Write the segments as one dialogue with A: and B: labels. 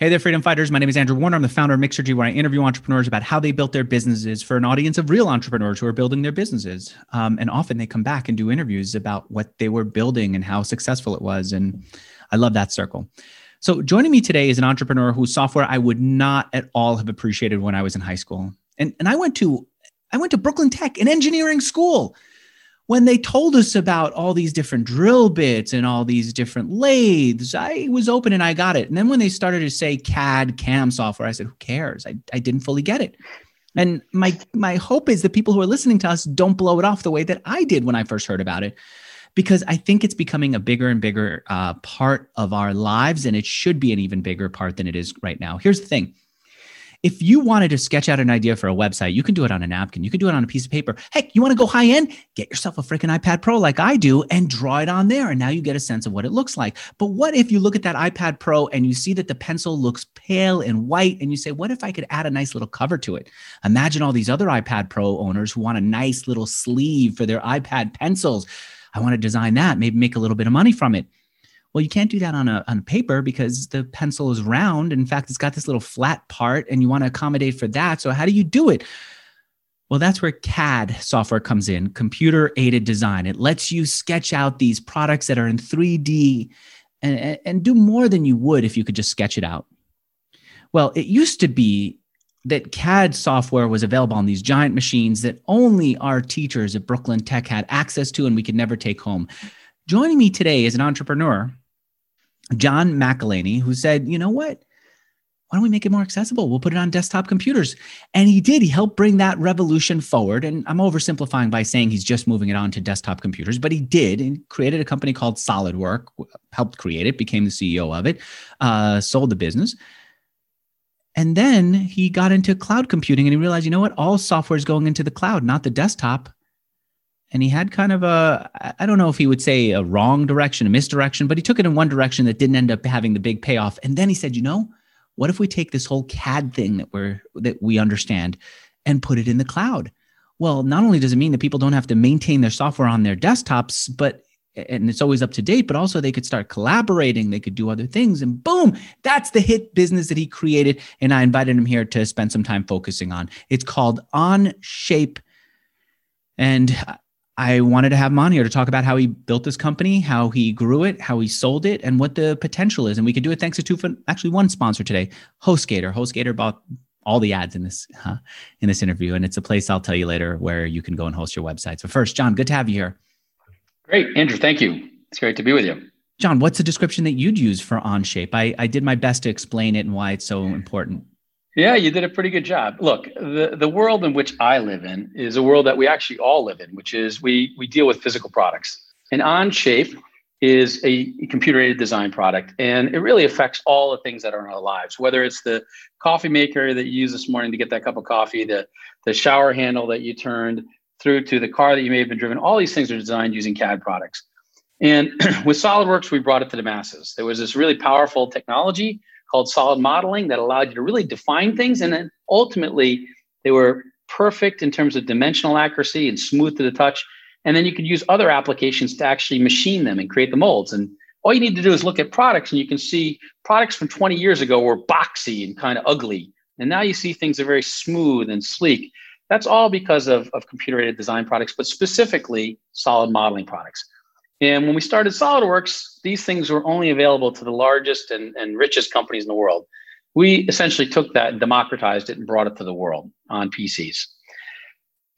A: Hey there, freedom fighters. My name is Andrew Warner. I'm the founder of Mixergy, where I interview entrepreneurs about how they built their businesses for an audience of real entrepreneurs who are building their businesses. Um, and often they come back and do interviews about what they were building and how successful it was. And I love that circle. So, joining me today is an entrepreneur whose software I would not at all have appreciated when I was in high school. And, and I went to I went to Brooklyn Tech, an engineering school when they told us about all these different drill bits and all these different lathes, I was open and I got it. And then when they started to say CAD CAM software, I said, who cares? I, I didn't fully get it. And my my hope is that people who are listening to us don't blow it off the way that I did when I first heard about it, because I think it's becoming a bigger and bigger uh, part of our lives, and it should be an even bigger part than it is right now. Here's the thing: if you wanted to sketch out an idea for a website, you can do it on a napkin. You can do it on a piece of paper. Heck, you want to go high end? Get yourself a freaking iPad Pro like I do and draw it on there. And now you get a sense of what it looks like. But what if you look at that iPad Pro and you see that the pencil looks pale and white and you say, what if I could add a nice little cover to it? Imagine all these other iPad Pro owners who want a nice little sleeve for their iPad pencils. I want to design that, maybe make a little bit of money from it. Well, you can't do that on a on paper because the pencil is round. In fact, it's got this little flat part and you want to accommodate for that. So how do you do it? Well, that's where CAD software comes in, computer aided design. It lets you sketch out these products that are in 3D and, and do more than you would if you could just sketch it out. Well, it used to be that CAD software was available on these giant machines that only our teachers at Brooklyn Tech had access to and we could never take home. Joining me today is an entrepreneur John McEleney, who said, you know what? Why don't we make it more accessible? We'll put it on desktop computers. And he did. He helped bring that revolution forward. And I'm oversimplifying by saying he's just moving it on to desktop computers, but he did and created a company called SolidWork, helped create it, became the CEO of it, uh, sold the business. And then he got into cloud computing and he realized, you know what? All software is going into the cloud, not the desktop and he had kind of a i don't know if he would say a wrong direction a misdirection but he took it in one direction that didn't end up having the big payoff. And then he said you know what if we take this whole cad thing that we're that we understand and put it in the cloud? Well not only does it mean that people don't have to maintain their software on their desktops but and it's always up to date but also they could start collaborating they could do other things and boom that's the hit business that he created and i invited him here to spend some time focusing on. It's called onshape and uh, I wanted to have here to talk about how he built this company, how he grew it, how he sold it, and what the potential is. And we could do it thanks to two, actually one sponsor today, HostGator. HostGator bought all the ads in this uh, in this interview, and it's a place I'll tell you later where you can go and host your website. So first, John, good to have you here.
B: Great, Andrew. Thank you. It's great to be with you.
A: John, what's the description that you'd use for OnShape? I, I did my best to explain it and why it's so important.
B: Yeah, you did a pretty good job. Look, the, the world in which I live in is a world that we actually all live in, which is we we deal with physical products. And OnShape is a computer aided design product, and it really affects all the things that are in our lives. Whether it's the coffee maker that you used this morning to get that cup of coffee, the the shower handle that you turned, through to the car that you may have been driven. All these things are designed using CAD products. And with SolidWorks, we brought it to the masses. There was this really powerful technology called solid modeling that allowed you to really define things. And then ultimately, they were perfect in terms of dimensional accuracy and smooth to the touch. And then you could use other applications to actually machine them and create the molds. And all you need to do is look at products and you can see products from 20 years ago were boxy and kind of ugly. And now you see things are very smooth and sleek. That's all because of, of computer aided design products, but specifically solid modeling products. And when we started SolidWorks, these things were only available to the largest and, and richest companies in the world. We essentially took that and democratized it and brought it to the world on PCs.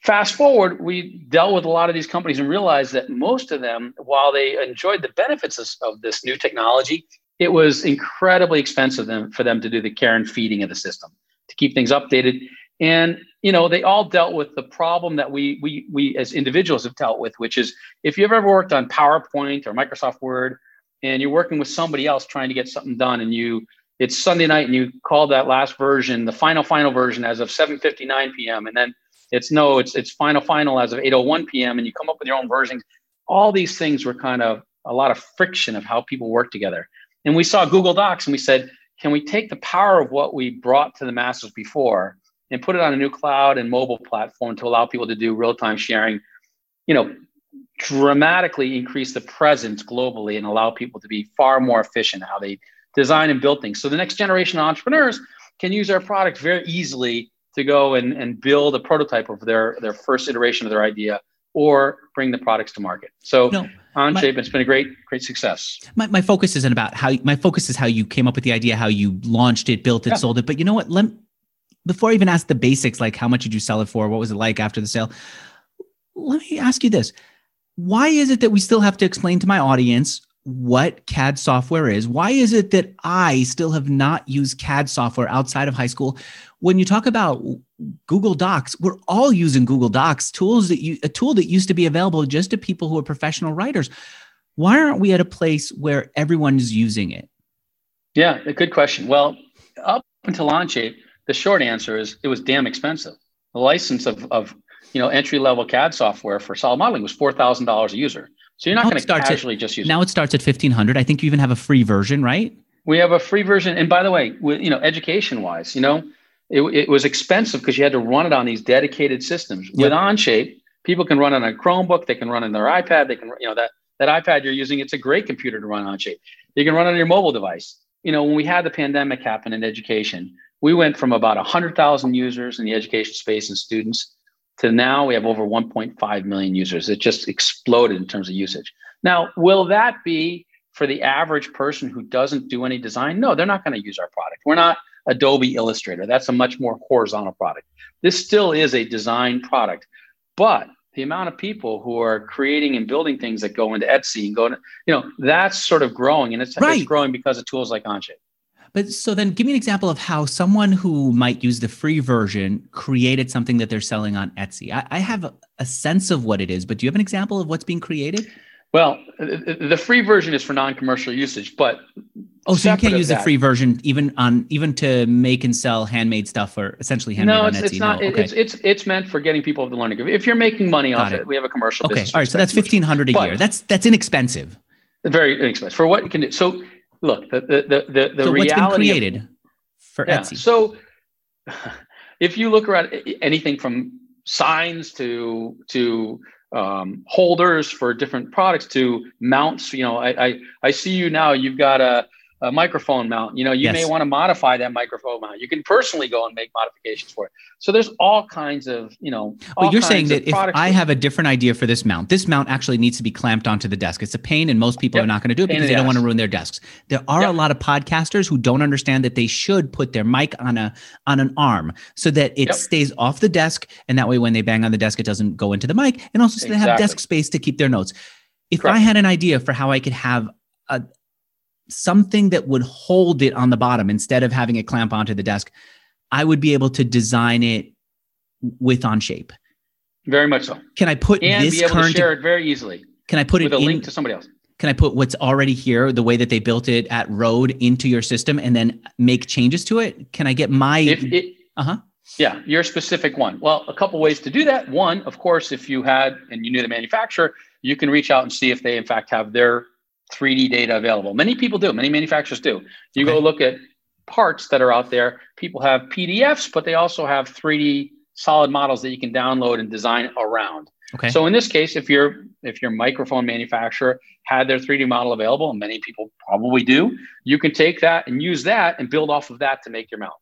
B: Fast forward, we dealt with a lot of these companies and realized that most of them, while they enjoyed the benefits of, of this new technology, it was incredibly expensive for them to do the care and feeding of the system, to keep things updated. And you know, they all dealt with the problem that we we we as individuals have dealt with, which is if you've ever worked on PowerPoint or Microsoft Word and you're working with somebody else trying to get something done and you it's Sunday night and you call that last version, the final final version as of 7:59 p.m. and then it's no, it's it's final final as of 8:01 p.m. and you come up with your own versions. All these things were kind of a lot of friction of how people work together. And we saw Google Docs and we said, can we take the power of what we brought to the masses before and put it on a new cloud and mobile platform to allow people to do real-time sharing you know dramatically increase the presence globally and allow people to be far more efficient how they design and build things. So the next generation of entrepreneurs can use our product very easily to go and, and build a prototype of their, their first iteration of their idea or bring the products to market. So no, OnShape, my, it's been a great, great success.
A: My, my focus isn't about how my focus is how you came up with the idea, how you launched it, built it, yeah. sold it. But you know what? Let before I even ask the basics, like how much did you sell it for? What was it like after the sale? Let me ask you this. Why is it that we still have to explain to my audience what CAD software is. Why is it that I still have not used CAD software outside of high school? When you talk about Google Docs, we're all using Google Docs, tools that you a tool that used to be available just to people who are professional writers. Why aren't we at a place where everyone is using it?
B: Yeah, a good question. Well, up until Onshape, the short answer is it was damn expensive. The license of, of you know entry level CAD software for solid modeling was four thousand dollars a user. So you're not going to casually
A: at,
B: just use
A: now it. starts at 1500. I think you even have a free version, right?
B: We have a free version. And by the way, you know, education wise, you know, it, it was expensive because you had to run it on these dedicated systems. Yep. With Onshape, people can run it on a Chromebook, they can run it on their iPad, they can, you know, that, that iPad you're using, it's a great computer to run Onshape. You can run it on your mobile device. You know, when we had the pandemic happen in education, we went from about 100,000 users in the education space and students to now we have over 1.5 million users. It just exploded in terms of usage. Now, will that be for the average person who doesn't do any design? No, they're not going to use our product. We're not Adobe Illustrator. That's a much more horizontal product. This still is a design product, but the amount of people who are creating and building things that go into Etsy and go to, you know, that's sort of growing and it's, right. it's growing because of tools like Onshape.
A: But so then give me an example of how someone who might use the free version created something that they're selling on Etsy. I, I have a, a, sense of what it is, but do you have an example of what's being created?
B: Well, the free version is for non-commercial usage, but
A: oh, so you can't use that, the free version even on even to make and sell handmade stuff or essentially handmade
B: no,
A: it's,
B: on Etsy. It's not. No, okay. It's it's it's meant for getting people to learn. If you're making money Got off it. it. we have a commercial.
A: Okay, all right. So that's fifteen hundred a year. That's that's inexpensive.
B: Very inexpensive for what you can do. So look, the the the the,
A: so
B: reality
A: what's been created of, for yeah, Etsy.
B: So if you look around anything from signs to to um, holders for different products to mounts, you know, I, I I see you now. You've got a a microphone mount. You know, you yes. may want to modify that microphone mount. You can personally go and make modifications for it. So there's all kinds of, you know.
A: Well, you're saying that if I have a different idea for this mount, this mount actually needs to be clamped onto the desk. It's a pain, and most people yep. are not going to do it pain because they don't want to ruin their desks. There are yep. a lot of podcasters who don't understand that they should put their mic on a on an arm so that it yep. stays off the desk, and that way when they bang on the desk, it doesn't go into the mic, and also so exactly. they have desk space to keep their notes. If Correct. I had an idea for how I could have a, something that would hold it on the bottom instead of having it clamp onto the desk, I would be able to design it with Onshape.
B: Very much so.
A: Can I put
B: and
A: this
B: be able current, to share it very easily?
A: Can I put
B: with
A: it
B: a
A: in,
B: link to somebody else?
A: Can I put what's already here, the way that they built it at Rode, into your system and then make changes to it? Can I get my?
B: Uh huh. Yeah, your specific one. Well, a couple ways to do that. One, of course, if you had and you knew the manufacturer, you can reach out and see if they in fact have their 3D data available. Many people do, many manufacturers do. You okay. go look at parts that are out there, people have PDFs, but they also have 3D solid models that you can download and design around. Okay. So in this case, if your if your microphone manufacturer had their 3D model available, and many people probably do, you can take that and use that and build off of that to make your mount.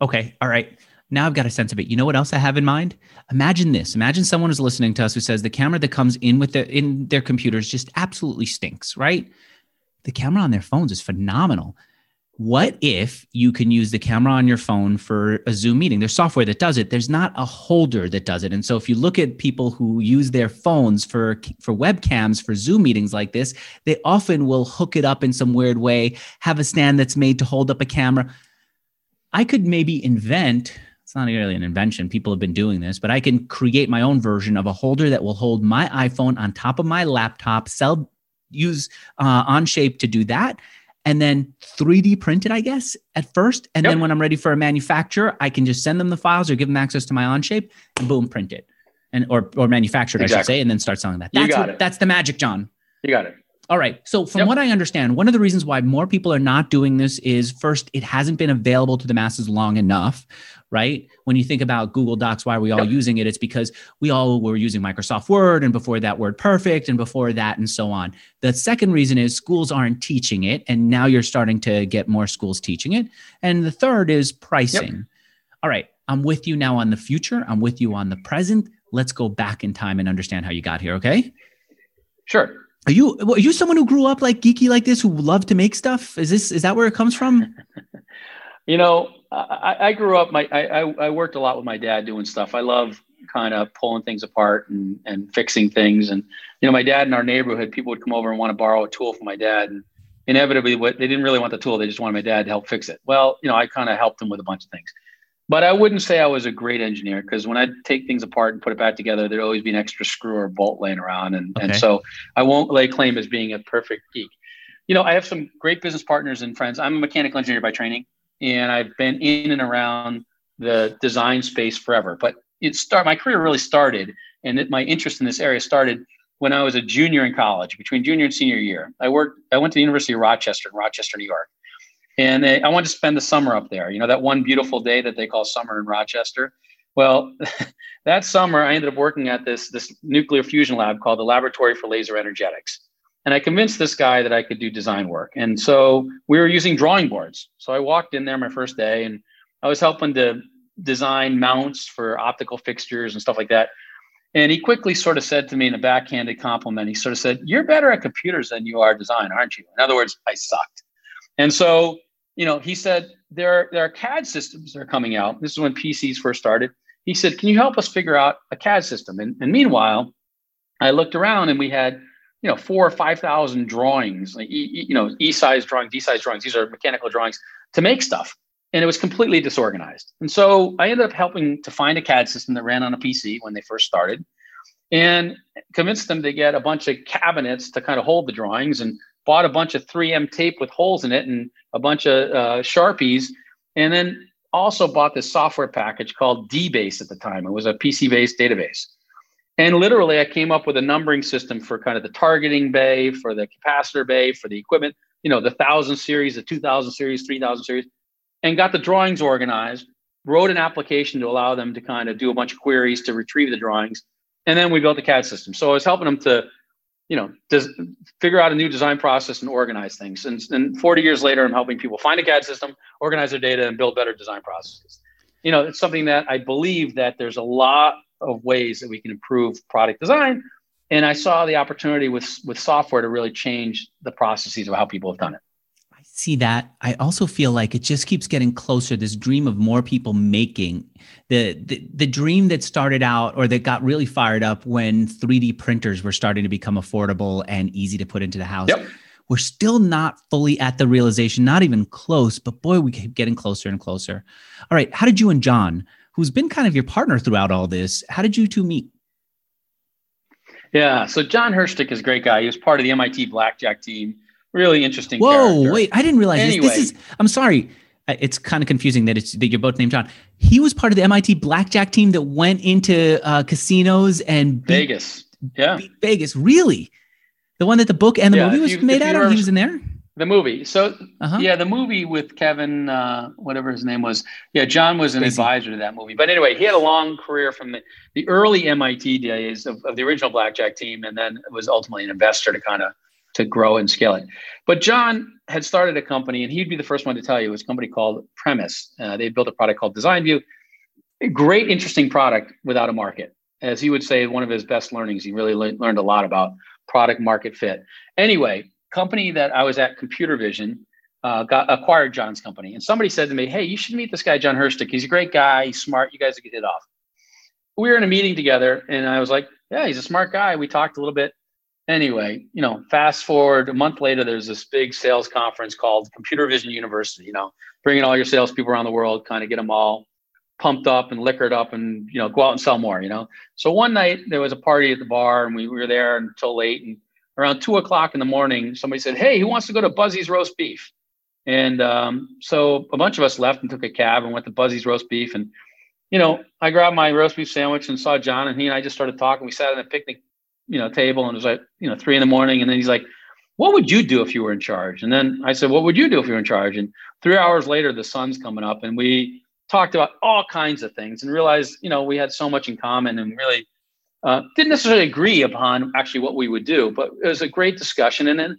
A: Okay. All right now I've got a sense of it. You know what else I have in mind? Imagine this. Imagine someone is listening to us who says the camera that comes in with the in their computers just absolutely stinks, right? The camera on their phones is phenomenal. What if you can use the camera on your phone for a Zoom meeting? There's software that does it. There's not a holder that does it. And so if you look at people who use their phones for for webcams for Zoom meetings like this, they often will hook it up in some weird way, have a stand that's made to hold up a camera. I could maybe invent it's not really an invention. People have been doing this, but I can create my own version of a holder that will hold my iPhone on top of my laptop, sell, use uh, Onshape to do that, and then 3D print it, I guess, at first. And yep. then when I'm ready for a manufacturer, I can just send them the files or give them access to my Onshape and boom, print it. And or or manufactured, exactly. I should say, and then start selling that. That's
B: you got
A: what,
B: it.
A: That's the magic, John.
B: You got it.
A: All right. So, from yep. what I understand, one of the reasons why more people are not doing this is first, it hasn't been available to the masses long enough, right? When you think about Google Docs, why are we all yep. using it? It's because we all were using Microsoft Word and before that, Word Perfect and before that, and so on. The second reason is schools aren't teaching it. And now you're starting to get more schools teaching it. And the third is pricing. Yep. All right. I'm with you now on the future, I'm with you on the present. Let's go back in time and understand how you got here. Okay.
B: Sure.
A: Are you are you someone who grew up like geeky like this, who loved to make stuff? Is this is that where it comes from?
B: you know, I, I grew up. My I, I worked a lot with my dad doing stuff. I love kind of pulling things apart and and fixing things. And you know, my dad in our neighborhood, people would come over and want to borrow a tool from my dad, and inevitably, what they didn't really want the tool. They just wanted my dad to help fix it. Well, you know, I kind of helped them with a bunch of things. But I wouldn't say I was a great engineer because when I take things apart and put it back together, there'd always be an extra screw or bolt laying around. And, okay. and so I won't lay claim as being a perfect geek. You know, I have some great business partners and friends. I'm a mechanical engineer by training, and I've been in and around the design space forever. But it start my career really started, and it, my interest in this area started when I was a junior in college, between junior and senior year. I worked. I went to the University of Rochester in Rochester, New York, and they, I wanted to spend the summer up there. You know, that one beautiful day that they call summer in Rochester. Well, that summer I ended up working at this this nuclear fusion lab called the Laboratory for Laser Energetics. And I convinced this guy that I could do design work. And so we were using drawing boards. So I walked in there my first day and I was helping to design mounts for optical fixtures and stuff like that. And he quickly sort of said to me in a backhanded compliment, he sort of said, You're better at computers than you are design, aren't you? In other words, I sucked. And so you know, he said there are, there are CAD systems that are coming out. This is when PCs first started. He said, "Can you help us figure out a CAD system?" And, and meanwhile, I looked around and we had you know four or five thousand drawings, like e, you know E size drawings, D size drawings. These are mechanical drawings to make stuff, and it was completely disorganized. And so I ended up helping to find a CAD system that ran on a PC when they first started, and convinced them to get a bunch of cabinets to kind of hold the drawings and bought a bunch of 3M tape with holes in it and a bunch of uh, Sharpies, and then also bought this software package called DBase at the time. It was a PC based database. And literally, I came up with a numbering system for kind of the targeting bay, for the capacitor bay, for the equipment, you know, the 1000 series, the 2000 series, 3000 series, and got the drawings organized, wrote an application to allow them to kind of do a bunch of queries to retrieve the drawings. And then we built the CAD system. So I was helping them to you know, does figure out a new design process and organize things. And, and 40 years later, I'm helping people find a CAD system, organize their data, and build better design processes. You know, it's something that I believe that there's a lot of ways that we can improve product design. And I saw the opportunity with with software to really change the processes of how people have done it
A: see that i also feel like it just keeps getting closer this dream of more people making. The, the the dream that started out or that got really fired up when 3d printers were starting to become affordable and easy to put into the house yep. we're still not fully at the realization not even close but boy we keep getting closer and closer. All right how did you and john who's been kind of your partner throughout all this how did you two meet?
B: Yeah so Jon Hirschtick is a great guy. He was part of the mit blackjack team really interesting.
A: Whoa, character. wait, I didn't realize anyway. this. This is. I'm sorry. It's kind of confusing that it's that you're both named John. He was part of the MIT blackjack team that went into uh, casinos and
B: beat, Vegas. Yeah,
A: Vegas. Really, the one that the book and the yeah, movie was you, made out of. He was in there.
B: The movie. So uh-huh. yeah, the movie with Kevin, uh, whatever his name was. Yeah, John was an Crazy. advisor to that movie. But anyway, he had a long career from the, the early MIT days of, of the original blackjack team, and then was ultimately an investor to kind of to grow and scale it. But John had started a company, and he'd be the first one to tell you it was a company called Premise. Uh, they built a product called DesignView. A great, interesting product without a market. As he would say, one of his best learnings, he really le- learned a lot about product market fit. Anyway, company that I was at, Computer Vision, uh, got acquired John's company, and somebody said to me, "Hey, you should meet this guy, Jon Hirschtick. He's a great guy. He's smart. You guys would get hit off." We were in a meeting together, and I was like, "Yeah, he's a smart guy." We talked a little bit anyway, you know, fast forward a month later, there's this big sales conference called Computer Vision University. You know, bringing all your salespeople around the world, kind of get them all pumped up and liquored up, and you know, go out and sell more. You know, so one night there was a party at the bar, and we, we were there until late. And around two o'clock in the morning, somebody said, "Hey, who wants to go to Buzzy's roast beef?" And um, so a bunch of us left and took a cab and went to Buzzy's roast beef. And you know, I grabbed my roast beef sandwich and saw John, and he and I just started talking. We sat at a picnic you know, table and it was like, you know, three in the morning. And then he's like, what would you do if you were in charge? And then I said, what would you do if you were in charge? And three hours later, the sun's coming up and we talked about all kinds of things and realized, you know, we had so much in common and really uh, didn't necessarily agree upon actually what we would do, but it was a great discussion. And then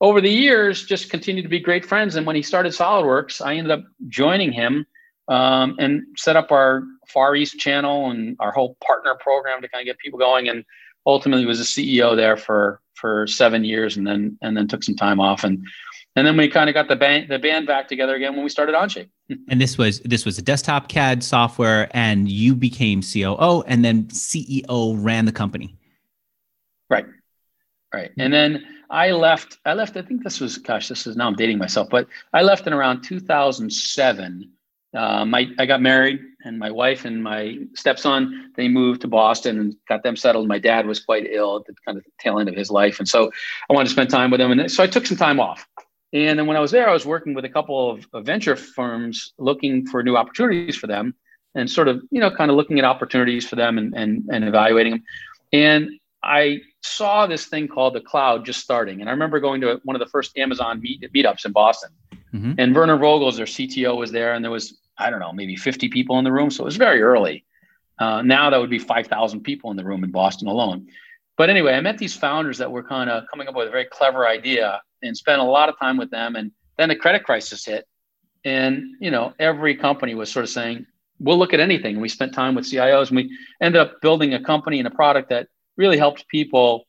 B: over the years, just continued to be great friends. And when he started SolidWorks, I ended up joining him um, and set up our Far East channel and our whole partner program to kind of get people going. And ultimately was a CEO there for for seven years, and then and then took some time off, and and then we kind of got the band the band back together again when we started Onshape.
A: and this was this was a desktop CAD software, and you became COO, and then CEO ran the company.
B: Right, right, and then I left. I left. I think this was gosh, this is now I'm dating myself, but I left in around 2007 uh, my I got married, and my wife and my stepson they moved to Boston and got them settled. My dad was quite ill at the kind of tail end of his life, and so I wanted to spend time with him. And so I took some time off. And then when I was there, I was working with a couple of, of venture firms looking for new opportunities for them, and sort of you know kind of looking at opportunities for them and and, and evaluating them. And I saw this thing called the cloud just starting, and I remember going to one of the first Amazon meet, meetups in Boston. Mm-hmm. And Werner Vogels, their CTO, was there, and there was I don't know, maybe 50 people in the room. So it was very early. Uh, now that would be 5,000 people in the room in Boston alone. But anyway, I met these founders that were kind of coming up with a very clever idea and spent a lot of time with them. And then the credit crisis hit. And, you know, every company was sort of saying, we'll look at anything. And we spent time with CIOs and we ended up building a company and a product that really helped people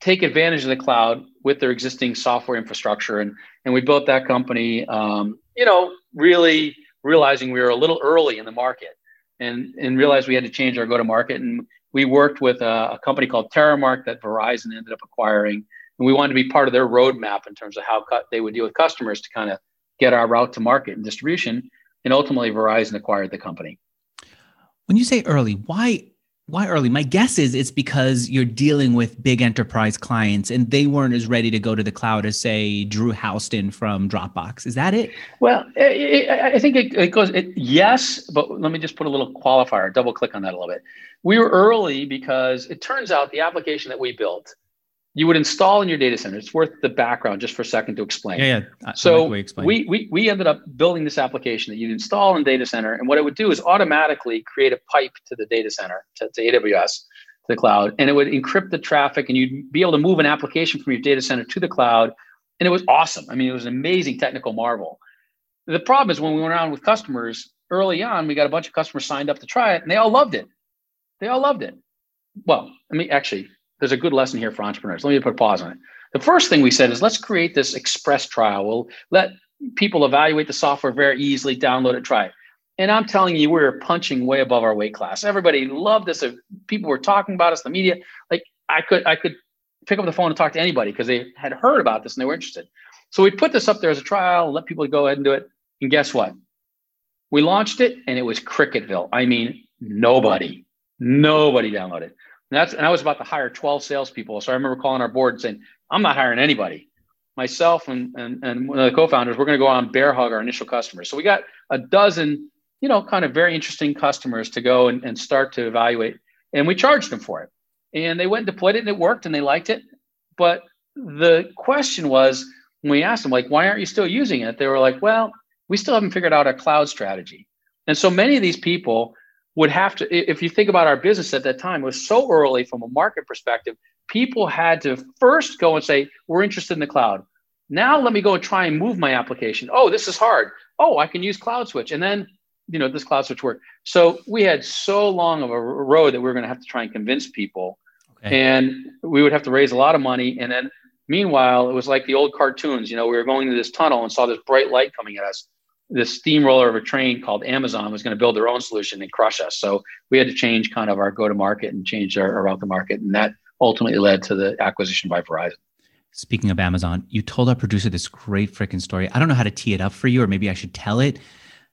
B: take advantage of the cloud with their existing software infrastructure. And, and we built that company, um, you know, really realizing we were a little early in the market and, and realized we had to change our go to market. And we worked with a, a, company called Terremark that Verizon ended up acquiring. And we wanted to be part of their roadmap in terms of how they would deal with customers to kind of get our route to market and distribution. And ultimately, Verizon acquired the company.
A: When you say early, why why early? My guess is it's because you're dealing with big enterprise clients and they weren't as ready to go to the cloud as, say, Drew Houston from Dropbox. Is that it?
B: Well, it, it, I think it, it goes, yes, but let me just put a little qualifier, double click on that a little bit. We were early because it turns out the application that we built you would install in your data center. It's worth the background just for a second to explain.
A: Yeah, yeah.
B: I so like we, we we ended up building this application that you'd install in data center, and what it would do is automatically create a pipe to the data center to, to AWS, to the cloud, and it would encrypt the traffic, and you'd be able to move an application from your data center to the cloud, and it was awesome. I mean, it was an amazing technical marvel. The problem is when we went around with customers early on, we got a bunch of customers signed up to try it, and they all loved it. They all loved it. Well, I mean, actually, there's a good lesson here for entrepreneurs. Let me put a pause on it. The first thing we said is let's create this express trial. We'll let people evaluate the software very easily, download it, try it. And I'm telling you, we were punching way above our weight class. Everybody loved this. People were talking about us, the media. Like I could, I could pick up the phone and talk to anybody because they had heard about this and they were interested. So we put this up there as a trial, let people go ahead and do it. And guess what? We launched it and it was Cricketville. I mean, nobody, nobody downloaded. And that's and I was about to hire 12 salespeople. So I remember calling our board and saying, I'm not hiring anybody. Myself and and, and one of the co-founders, we're going to go on bear hug our initial customers. So we got a dozen, you know, kind of very interesting customers to go and, and start to evaluate. And we charged them for it. And they went and deployed it and it worked and they liked it. But the question was when we asked them, like, why aren't you still using it? They were like, well, we still haven't figured out a cloud strategy. And so many of these people would have to if you think about our business at that time it was so early from a market perspective people had to first go and say we're interested in the cloud. Now let me go and try and move my application. Oh this is hard. Oh i can use CloudSwitch. And then you know this CloudSwitch work so we had so long of a road that we were going to have to try and convince people. Okay. and we would have to raise a lot of money. And then meanwhile it was like the old cartoons you know we were going to this tunnel and saw this bright light coming at us this steamroller of a train called Amazon was going to build their own solution and crush us. So we had to change kind of our go to market and change our, our route to market. And that ultimately led to the acquisition by Verizon.
A: Speaking of Amazon, you told our producer this great freaking story. I don't know how to tee it up for you, or maybe I should tell it.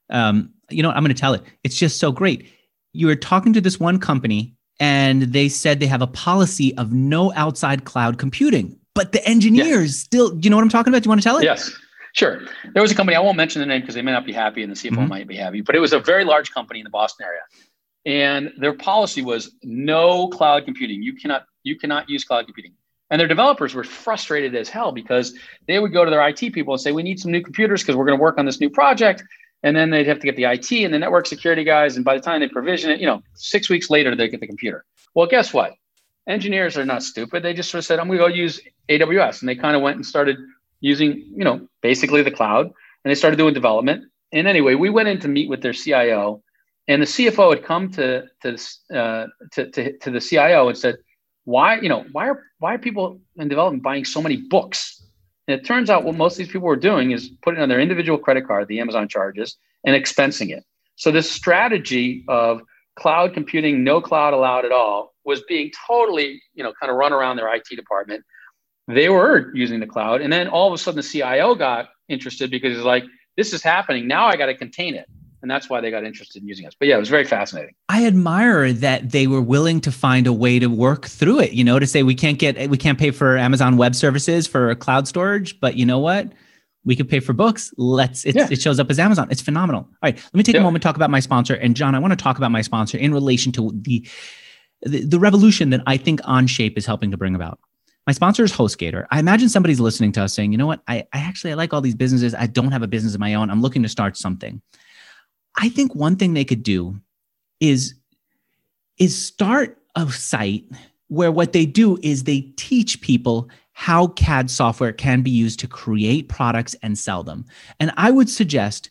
A: Um, you know, I'm going to tell it. It's just so great. You were talking to this one company, and they said they have a policy of no outside cloud computing, but the engineers yeah. still. You know what I'm talking about? Do you want to tell it?
B: Yes. Sure. There was a company, I won't mention the name because they may not be happy and the CFO mm-hmm. might be happy, but it was a very large company in the Boston area. And their policy was no cloud computing. You cannot you cannot use cloud computing. And their developers were frustrated as hell because they would go to their IT people and say, We need some new computers because we're going to work on this new project. And then they'd have to get the IT and the network security guys. And by the time they provision it, you know, six weeks later, they get the computer. Well, guess what? Engineers are not stupid. They just sort of said, I'm going to go use AWS. And they kind of went and started using, you know, basically the cloud. And they started doing development. And anyway, we went in to meet with their CIO. And the CFO had come to, to, uh, to, to, to the CIO and said, why, you know, why are, why are people in development buying so many books? And it turns out what most of these people were doing is putting on their individual credit card, the Amazon charges, and expensing it. So this strategy of cloud computing, no cloud allowed at all, was being totally, you know, kind of run around their IT department. They were using the cloud, and then all of a sudden the CIO got interested because he's like, "This is happening now. I got to contain it." and that's why they got interested in using us. But yeah, it was very fascinating.
A: I admire that they were willing to find a way to work through it. You know, to say we can't get we can't pay for Amazon Web Services for cloud storage, but you know what? We could pay for books. Let's yeah. it shows up as Amazon. It's phenomenal. All right, let me take yeah. a moment to talk about my sponsor. And John, I want to talk about my sponsor in relation to the the, the revolution that I think OnShape is helping to bring about. My sponsor is HostGator. I imagine somebody's listening to us saying, you know what? I, I actually I like all these businesses. I don't have a business of my own. I'm looking to start something. I think one thing they could do is is start a site where what they do is they teach people how CAD software can be used to create products and sell them. And I would suggest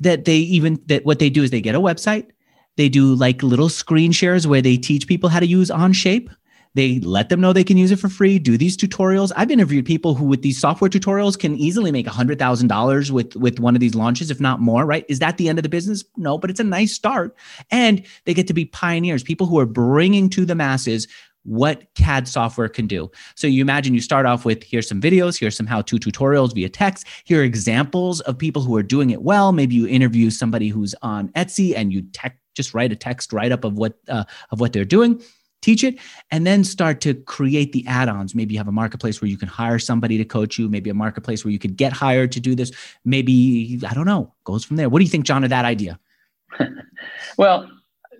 A: that they even that what they do is they get a website, they do like little screen shares where they teach people how to use Onshape they let them know they can use it for free, do these tutorials. I've interviewed people who with these software tutorials can easily make $100,000 with with one of these launches if not more, right? Is that the end of the business? No, but it's a nice start. And they get to be pioneers, people who are bringing to the masses what CAD software can do. So you imagine you start off with here's some videos, here's some how-to tutorials via text, here are examples of people who are doing it well. Maybe you interview somebody who's on Etsy and you tech just write a text write up of what uh, of what they're doing teach it and then start to create the add-ons. Maybe you have a marketplace where you can hire somebody to coach you. Maybe a marketplace where you could get hired to do this. Maybe i don't know goes from there. What do you think john of that idea?
B: Well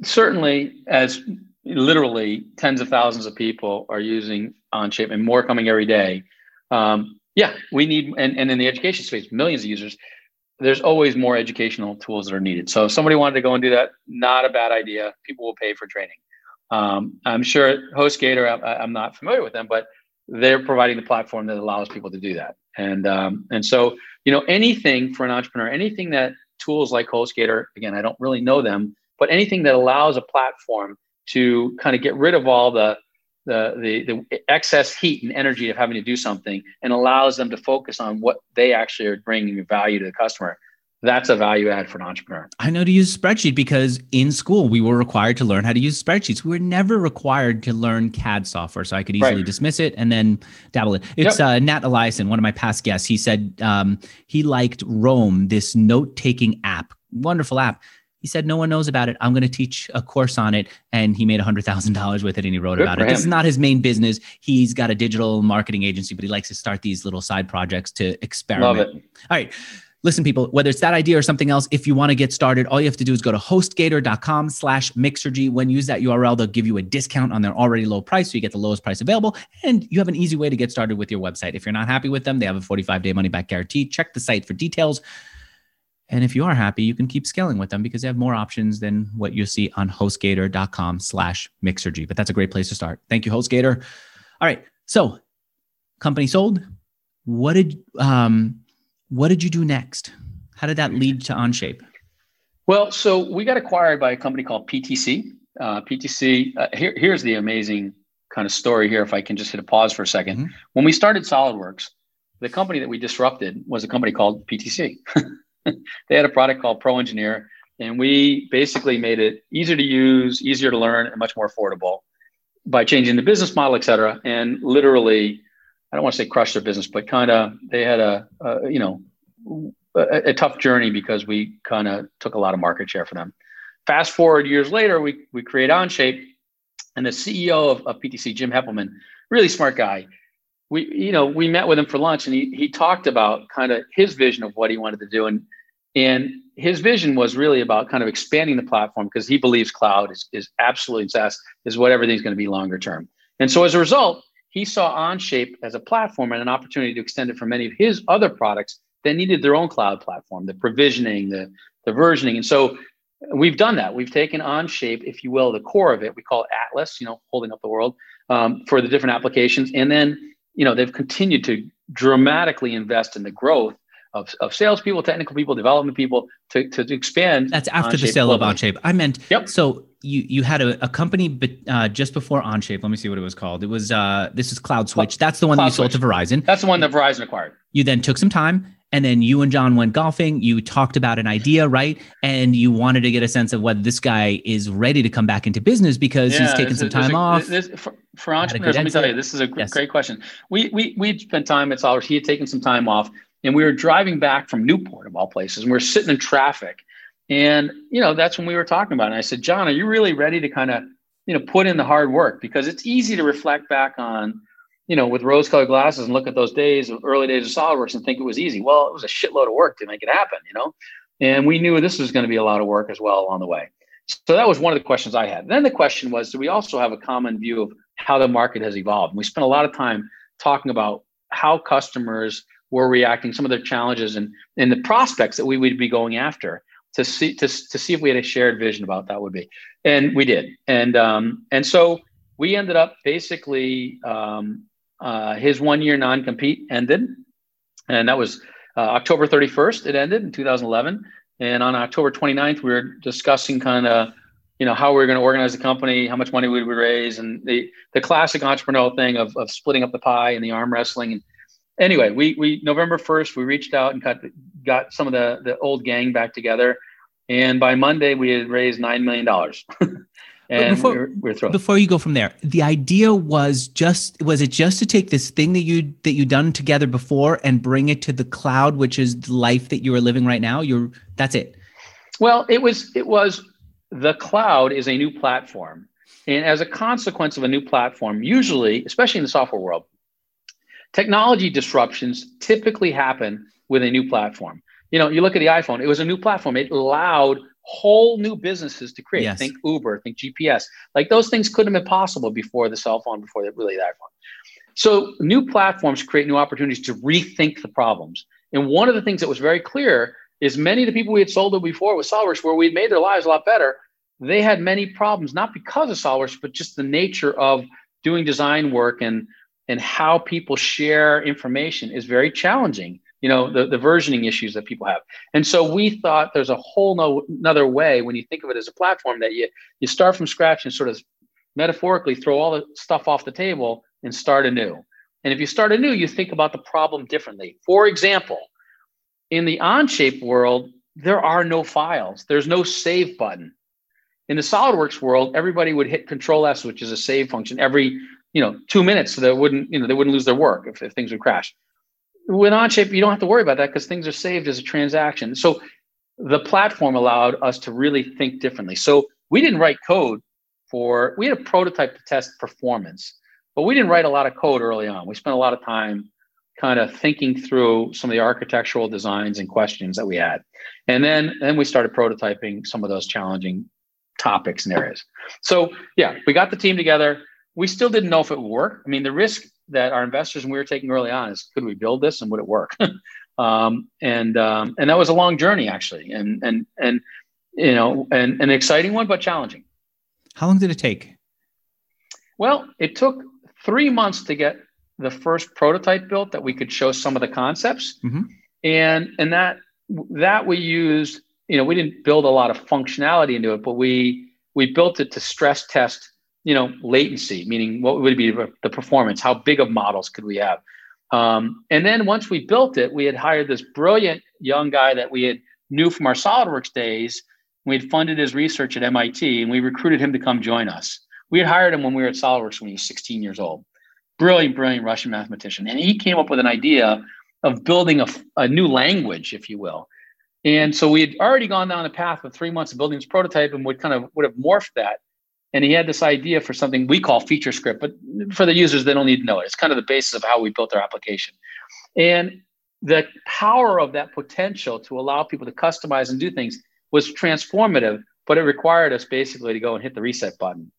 B: certainly as literally tens of thousands of people are using onshape and more coming every day um, yeah we need and, and in the education space millions of users there's always more educational tools that are needed. So if somebody wanted to go and do that not a bad idea. People will pay for training um, I'm sure HostGator, I, am not familiar with them, but they're providing the platform that allows people to do that. And um, and so you know anything for an entrepreneur, anything that tools like HostGator, again, I don't really know them, but anything that allows a platform to kind of get rid of all the the, the, the excess heat and energy of having to do something and allows them to focus on what they actually are bringing value to the customer that's a value add for an entrepreneur.
A: I know to use spreadsheet because in school we were required to learn how to use spreadsheets. We were never required to learn CAD software, so I could easily right. dismiss it and then dabble it. It's yep. uh, Nat Eliason, one of my past guests. He said um, he liked Roam, this note-taking app, wonderful app. He said no one knows about it. I'm going to teach a course on it, and he made hundred thousand dollars with it, and he wrote Good about it. Him. This is not his main business. He's got a digital marketing agency, but he likes to start these little side projects to experiment.
B: Love it.
A: All right listen people whether it's that idea or something else if you want to get started all you have to do is go to hostgator.com slash mixergy. When you use that url they'll give you a discount on their already low price so you get the lowest price available and you have an easy way to get started with your website. If you're not happy with them they have a 45 day money back guarantee. Check the site for details. And if you are happy you can keep scaling with them because they have more options than what you see on hostgator.com slash mixergy. But that's a great place to start. Thank you hostgator. All right so company sold. What did um what did you do next? How did that lead to OnShape?
B: Well, so we got acquired by a company called PTC. Uh, PTC, uh, here, here's the amazing kind of story here, if I can just hit a pause for a 2nd mm-hmm. When we started SolidWorks, the company that we disrupted was a company called PTC. they had a product called Pro Engineer, and we basically made it easier to use, easier to learn, and much more affordable by changing the business model, et cetera. And literally, I don't want to say crushed their business, but kind of they had a, a you know a, a, tough journey because we kind of took a lot of market share for them. Fast forward years later, we we create OnShape, and the CEO of, of PTC, Jim Heppelmann, really smart guy. We you know we met with him for lunch, and he he talked about kind of his vision of what he wanted to do, and and his vision was really about kind of expanding the platform because he believes cloud is, is absolutely is what everything's going to be longer term. And so as a result, he saw Onshape as a platform and an opportunity to extend it for many of his other products that needed their own cloud platform, the provisioning, the, the versioning. And so we've done that. We've taken Onshape, if you will, the core of it. We call it Atlas, you know, holding up the world um, for the different applications. And then, you know, they've continued to dramatically invest in the growth of, of salespeople, technical people, development people to, to, expand.
A: That's after the sale of Onshape. I meant, yep. so you you had a, a company uh, just before Onshape. Let me see what it was called. It was uh, this is CloudSwitch. That's the one Cloud that you sold Switch. to Verizon.
B: That's the one that Verizon acquired.
A: You then took some time and then you and John went golfing. You talked about an idea, right? And you wanted to get a sense of whether this guy is ready to come back into business because yeah, he's taken some time
B: a,
A: off.
B: This, for, for entrepreneurs, let me tell you, this is a yes. great question. We we we spent time at Solvers. He had taken some time off, and we were driving back from Newport of all places, and we are sitting in traffic, and you know that's when we were talking about it. And I said, John, are you really ready to kind of you know put in the hard work because it's easy to reflect back on you know, with rose-colored glasses and look at those days, of early days of SolidWorks, and think it was easy. Well, it was a shitload of work to make it happen, you know. And we knew this was going to be a lot of work as well along the way. So that was one of the questions I had. Then the question was, do we also have a common view of how the market has evolved? And we spent a lot of time talking about how customers were reacting, some of their challenges, and and the prospects that we would be going after to see to, to see if we had a shared vision about that would be. And we did. And um, and so we ended up basically um, uh, his one year non compete ended, and that was uh, October 31st. It ended in 2011, and on October 29th, we were discussing kind of you know how we are going to organize the company, how much money we would raise, and the the classic entrepreneurial thing of, of splitting up the pie and the arm wrestling. And anyway, we we November 1st, we reached out and got got some of the the old gang back together, and by Monday we had raised nine million dollars. and before, we're, we're thrilled.
A: Before you go from there, the idea was just was it just to take this thing that you that you done together before and bring it to the cloud, which is the life that you are living right now. You're that's it.
B: Well, it was it was the cloud is a new platform, and as a consequence of a new platform, usually, especially in the software world, technology disruptions typically happen with a new platform. You know, you look at the iPhone; it was a new platform. It allowed whole new businesses to create. Yes. Think Uber, think GPS. Like those things couldn't have been possible before the cell phone, before the, really the iPhone. So new platforms create new opportunities to rethink the problems. And one of the things that was very clear is many of the people we had sold to before with SolidWorks, where we'd made their lives a lot better, they had many problems, not because of SolidWorks, but just the nature of doing design work and and how people share information is very challenging you know the, the versioning issues that people have. And so we thought there's a whole no, another way when you think of it as a platform that you you start from scratch and sort of metaphorically throw all the stuff off the table and start anew. And if you start anew you think about the problem differently. For example in the onshape world there are no files. There's no save button. In the solidworks world everybody would hit control s which is a save function. Every you know two minutes so they wouldn't you know they wouldn't lose their work if, if things would crash with Onshape, you don't have to worry about that because things are saved as a transaction. So the platform allowed us to really think differently. So we didn't write code for, we had a prototype to test performance, but we didn't write a lot of code early on. We spent a lot of time kind of thinking through some of the architectural designs and questions that we had. And then, then we started prototyping some of those challenging topics and areas. So yeah, we got the team together. We still didn't know if it would work. I mean, the risk that our investors and we were taking early on is could we build this and would it work? um, and um, and that was a long journey actually, and and and you know, and an exciting one but challenging.
A: How long did it take?
B: Well, it took three months to get the first prototype built that we could show some of the concepts, mm-hmm. and and that that we used. You know, we didn't build a lot of functionality into it, but we we built it to stress test you know, latency, meaning what would be the performance? How big of models could we have? Um, and then once we built it, we had hired this brilliant young guy that we had knew from our SolidWorks days. We had funded his research at MIT, and we recruited him to come join us. We had hired him when we were at SolidWorks when he was 16 years old. Brilliant, brilliant Russian mathematician, and he came up with an idea of building a, a new language, if you will. And so we had already gone down the path of three months of building this prototype, and would kind of would have morphed that and he had this idea for something we call FeatureScript, but for the users, they don't need to know it. It's kind of the basis of how we built our application. And the power of that potential to allow people to customize and do things was transformative, but it required us basically to go and hit the reset button.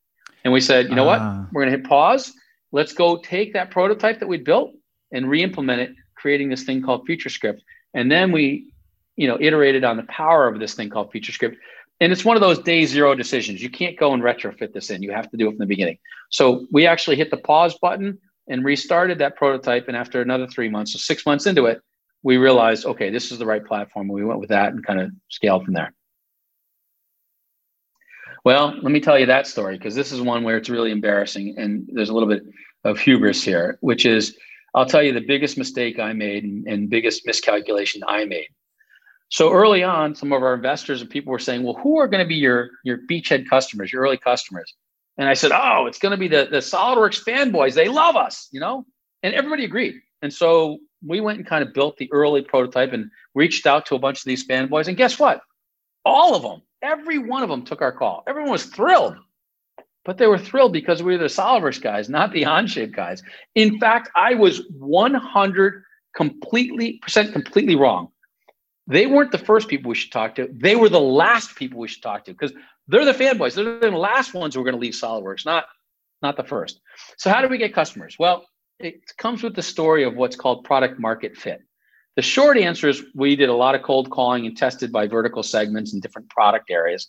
B: And we said, you know what? Ah. We're going to hit pause let's go take that prototype that we built and re-implement it, creating this thing called FeatureScript. And then we, you know, iterated on the power of this thing called FeatureScript. And it's one of those day zero decisions. You can't go and retrofit this in. You have to do it from the beginning. So we actually hit the pause button and restarted that prototype. And after another three months, so six months into it, we realized, okay, this is the right platform. We went with that and kind of scaled from there. Well, let me tell you that story because this is one where it's really embarrassing and there's a little bit of hubris here, which is I'll tell you the biggest mistake I made and, and biggest miscalculation I made. So early on, some of our investors and people were saying, well, who are going to be your, your beachhead customers, your early customers? And I said, oh, it's going to be the, the SolidWorks fanboys. They love us, you know? And everybody agreed. And so we went and kind of built the early prototype and reached out to a bunch of these fanboys. And guess what? All of them, every one of them took our call. Everyone was thrilled but they were thrilled because we were the SolidWorks guys, not the Onshape guys. In fact, I was 100 completely percent completely wrong. They weren't the first people we should talk to. They were the last people we should talk to because they're the fanboys. They're the last ones who are going to leave SolidWorks, not not the first. So how do we get customers? Well, it comes with the story of what's called product market fit. The short answer is we did a lot of cold calling and tested by vertical segments and different product areas.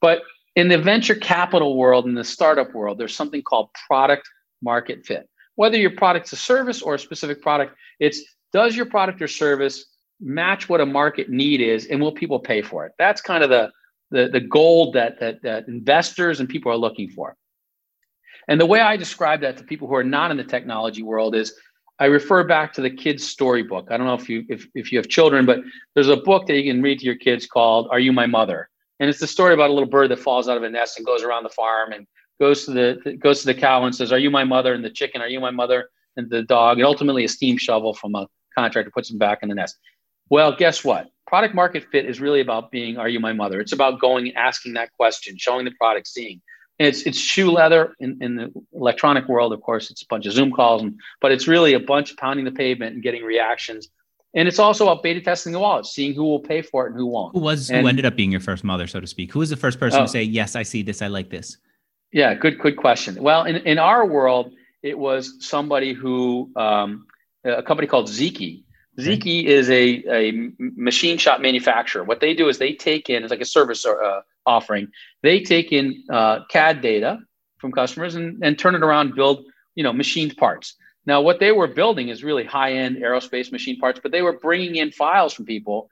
B: But in the venture capital world, in the startup world, there's something called product market fit. Whether your product's a service or a specific product, it's does your product or service match what a market need is and will people pay for it? That's kind of the, the, the gold that, that, that investors and people are looking for. And the way I describe that to people who are not in the technology world is I refer back to the kids' storybook. I don't know if you if, if you have children, but there's a book that you can read to your kids called Are You My Mother? and it's the story about a little bird that falls out of a nest and goes around the farm and goes to the goes to the cow and says, "Are you my mother?" And the chicken, "Are you my mother?" And the dog, and ultimately a steam shovel from a contractor puts him back in the nest. Well, guess what? Product market fit is really about being, "Are you my mother?" It's about going, and asking that question, showing the product, seeing. And it's it's shoe leather in, in the electronic world. Of course, it's a bunch of Zoom calls, and, but it's really a bunch of pounding the pavement and getting reactions and it's also about beta testing the wallet, seeing who will pay for it and who won't.
A: Who was
B: and,
A: who ended up being your first mother, so to speak? Who was the first person oh, to say, "Yes, I see this. I like this"?
B: Yeah, good, good question. Well, in, in our world, it was somebody who um, a company called Zeeky. Zeeky is a, a machine shop manufacturer. What they do is they take in, it's like a service uh, offering. They take in uh, CAD data from customers and, and turn it around, build you know machined parts. Now, what they were building is really high end aerospace machine parts, but they were bringing in files from people,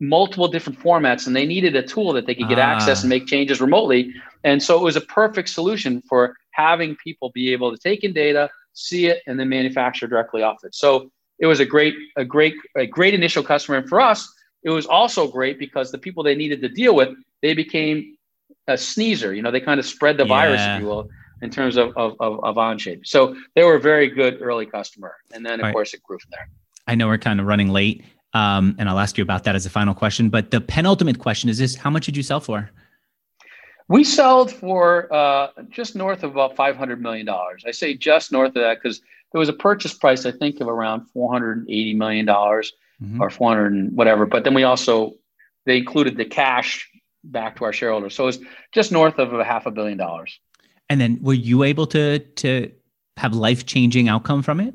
B: multiple different formats, and they needed a tool that they could get ah. access and make changes remotely. And so it was a perfect solution for having people be able to take in data, see it, and then manufacture directly off it. So it was a great, a great, a great initial customer. And for us, it was also great because the people they needed to deal with, they became a sneezer. You know, they kind of spread the yeah. virus, if you will in terms of, of, of, of Onshape. So they were a very good early customer. And then, of right. course, it grew from there.
A: I know we're kind of running late, um, and I'll ask you about that as a final question. But the penultimate question is this How much did you sell for?
B: We sold for uh, just north of about $500 million. I say just north of that because there was a purchase price, I think, of around $480 million mm-hmm. or 400 and whatever. But then we also, they included the cash back to our shareholders. So it was just north of a half a billion dollars.
A: And then were you able to to have life changing outcome from it?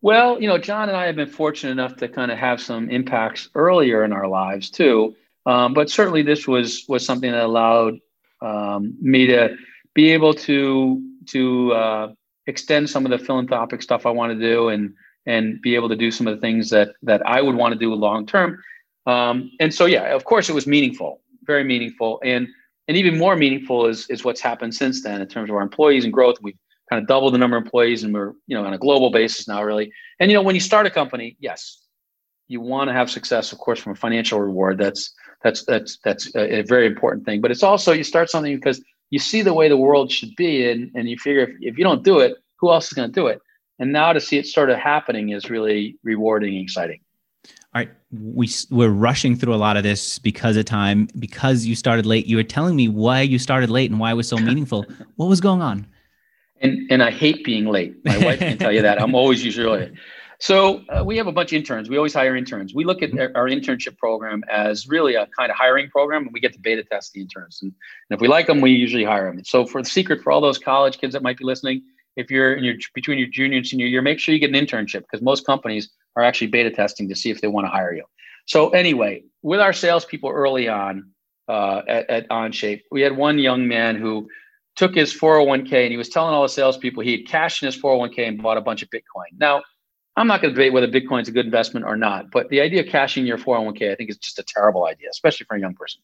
B: Well, you know, John and I have been fortunate enough to kind of have some impacts earlier in our lives too. Um, but certainly, this was was something that allowed um, me to be able to to uh, extend some of the philanthropic stuff I want to do and and be able to do some of the things that that I would want to do long term. Um, and so, yeah, of course, it was meaningful, very meaningful. And and even more meaningful is, is what's happened since then in terms of our employees and growth. We've kind of doubled the number of employees and we're, you know, on a global basis now really. And, you know, when you start a company, yes, you want to have success, of course, from a financial reward. That's, that's, that's, that's a, a very important thing, but it's also, you start something because you see the way the world should be and, and you figure if, if you don't do it, who else is going to do it? And now to see it sort of happening is really rewarding and exciting.
A: All right we we're rushing through a lot of this because of time because you started late. You were telling me why you started late and why it was so meaningful. What was going on?
B: And and i hate being late. My wife can tell you that. I'm always usually late so uh, we have a bunch of interns we always hire interns we look at mm-hmm. our internship program as really a kind of hiring program and we get to beta test the interns and, and if we like them we usually hire them so for the secret for all those college kids that might be listening if you're in your between your junior and senior year, make sure you get an internship because most companies are actually beta testing to see if they want to hire you. So anyway, with our salespeople early on uh, at, at OnShape, we had one young man who took his 401k and he was telling all the salespeople he had cashed in his 401k and bought a bunch of Bitcoin. Now, I'm not going to debate whether Bitcoin is a good investment or not, but the idea of cashing your 401k, I think, is just a terrible idea, especially for a young person.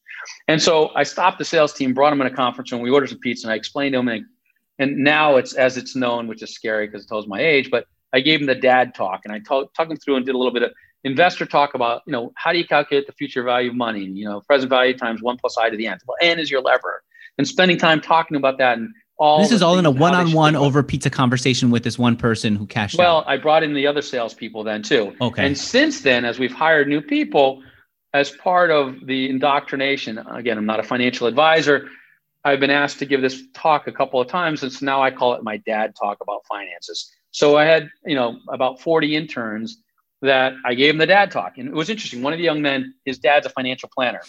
B: And so I stopped the sales team, brought him in a conference room, we ordered some pizza, and I explained to him, and, and now it's as it's known, which is scary because it tells my age, but I gave him the dad talk, and I talked talk him through and did a little bit of investor talk about, you know, how do you calculate the future value of money? You know, present value times one plus i to the n. Well, n is your lever, and spending time talking about that and all
A: this is all in a one-on-one over pizza conversation with this one person who cashed
B: well
A: out.
B: i brought in the other salespeople then too.
A: Okay.
B: And since then as we've hired new people as part of the indoctrination again i'm not a financial advisor i've been asked to give this talk a couple of times and so now i call it my dad talk about finances. So i had you know about 40 interns that i gave them the dad talk and it was interesting. One of the young men his dad's a financial planner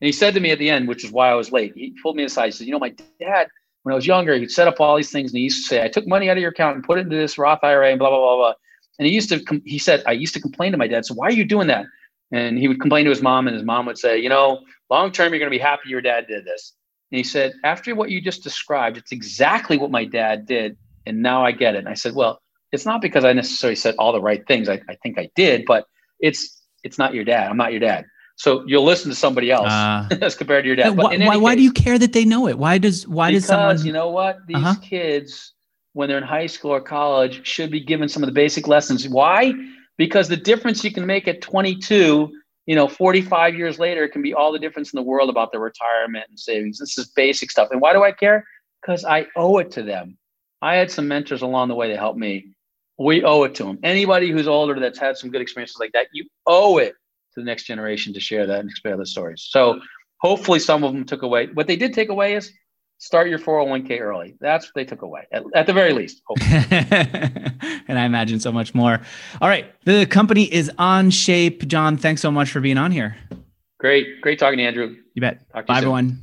B: and he said to me at the end which is why i was late he pulled me aside he said you know my dad when I was younger, he'd set up all these things and he used to say, I took money out of your account and put it into this Roth IRA and blah, blah, blah, blah. And he used to, he said, I used to complain to my dad. So why are you doing that? And he would complain to his mom and his mom would say, you know, long term, you're going to be happy your dad did this. And he said, after what you just described, it's exactly what my dad did. And now I get it. And I said, well, it's not because I necessarily said all the right things. I, I think I did, but it's, it's not your dad. I'm not your dad. So you'll listen to somebody else uh, as compared to your dad.
A: Why, why, why do you care that they know it? Why does why
B: because,
A: does someone?
B: you know what? These uh-huh. kids, when they're in high school or college, should be given some of the basic lessons. Why? Because the difference you can make at 22, you know, 45 years later, can be all the difference in the world about their retirement and savings. This is basic stuff. And why do I care? Because I owe it to them. I had some mentors along the way that helped me. We owe it to them. Anybody who's older that's had some good experiences like that, you owe it to the next generation to share that and share the stories. So hopefully some of them took away. What they did take away is start your 401k early. That's what they took away, at, at the very least.
A: and I imagine so much more. All right. The company is Onshape. John, thanks so much for being on here.
B: Great. Great talking to Andrew.
A: You bet. Talk to Bye, everyone.